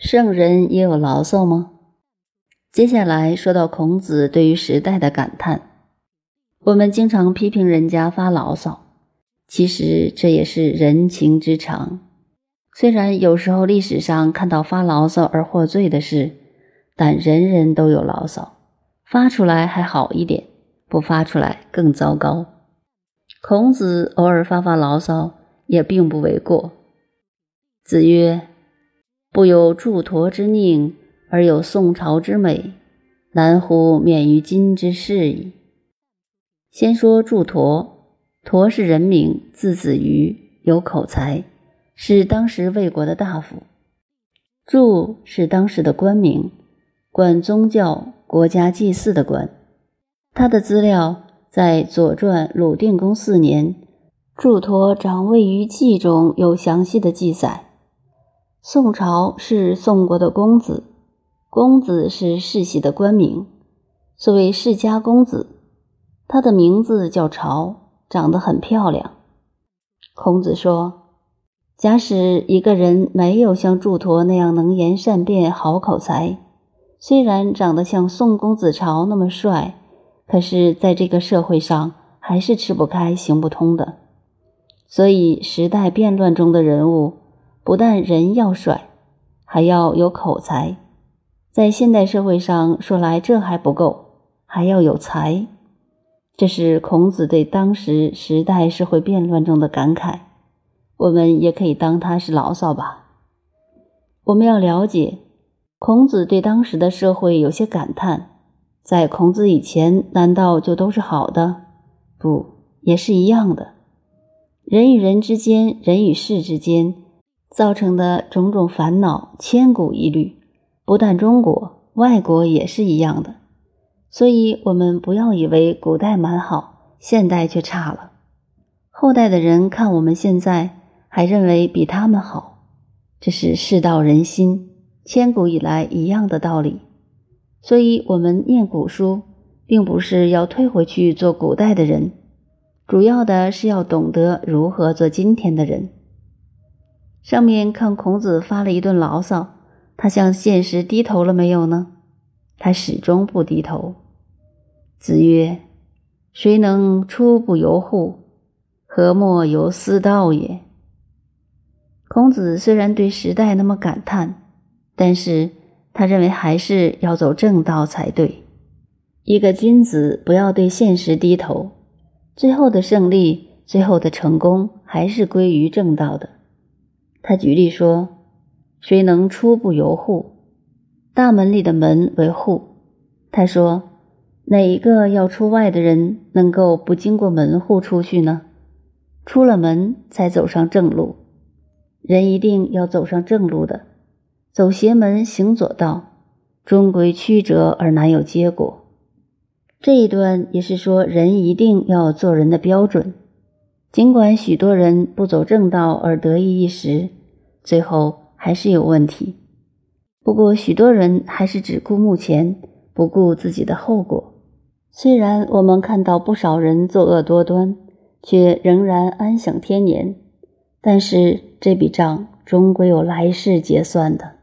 圣人也有牢骚吗？接下来说到孔子对于时代的感叹。我们经常批评人家发牢骚，其实这也是人情之常。虽然有时候历史上看到发牢骚而获罪的事，但人人都有牢骚，发出来还好一点，不发出来更糟糕。孔子偶尔发发牢骚也并不为过。子曰。不有祝陀之佞，而有宋朝之美，难乎免于今之事矣。先说祝陀，陀是人名，字子瑜，有口才，是当时魏国的大夫。祝是当时的官名，管宗教、国家祭祀的官。他的资料在《左传》鲁定公四年，祝陀长位于记中有详细的记载。宋朝是宋国的公子，公子是世袭的官名，所谓世家公子。他的名字叫朝，长得很漂亮。孔子说：“假使一个人没有像祝陀那样能言善辩、好口才，虽然长得像宋公子朝那么帅，可是在这个社会上还是吃不开、行不通的。所以，时代变乱中的人物。”不但人要帅，还要有口才。在现代社会上说来，这还不够，还要有才。这是孔子对当时时代社会变乱中的感慨，我们也可以当他是牢骚吧。我们要了解，孔子对当时的社会有些感叹，在孔子以前，难道就都是好的？不，也是一样的。人与人之间，人与事之间。造成的种种烦恼千古一律，不但中国，外国也是一样的。所以，我们不要以为古代蛮好，现代却差了。后代的人看我们现在，还认为比他们好，这是世道人心，千古以来一样的道理。所以，我们念古书，并不是要退回去做古代的人，主要的是要懂得如何做今天的人。上面看孔子发了一顿牢骚，他向现实低头了没有呢？他始终不低头。子曰：“谁能出不由户？何莫由私道也？”孔子虽然对时代那么感叹，但是他认为还是要走正道才对。一个君子不要对现实低头，最后的胜利、最后的成功还是归于正道的。他举例说：“谁能出不由户？大门里的门为户。”他说：“哪一个要出外的人能够不经过门户出去呢？出了门才走上正路。人一定要走上正路的，走邪门行左道，终归曲折而难有结果。”这一段也是说，人一定要做人的标准。尽管许多人不走正道而得意一时，最后还是有问题。不过许多人还是只顾目前，不顾自己的后果。虽然我们看到不少人作恶多端，却仍然安享天年，但是这笔账终归有来世结算的。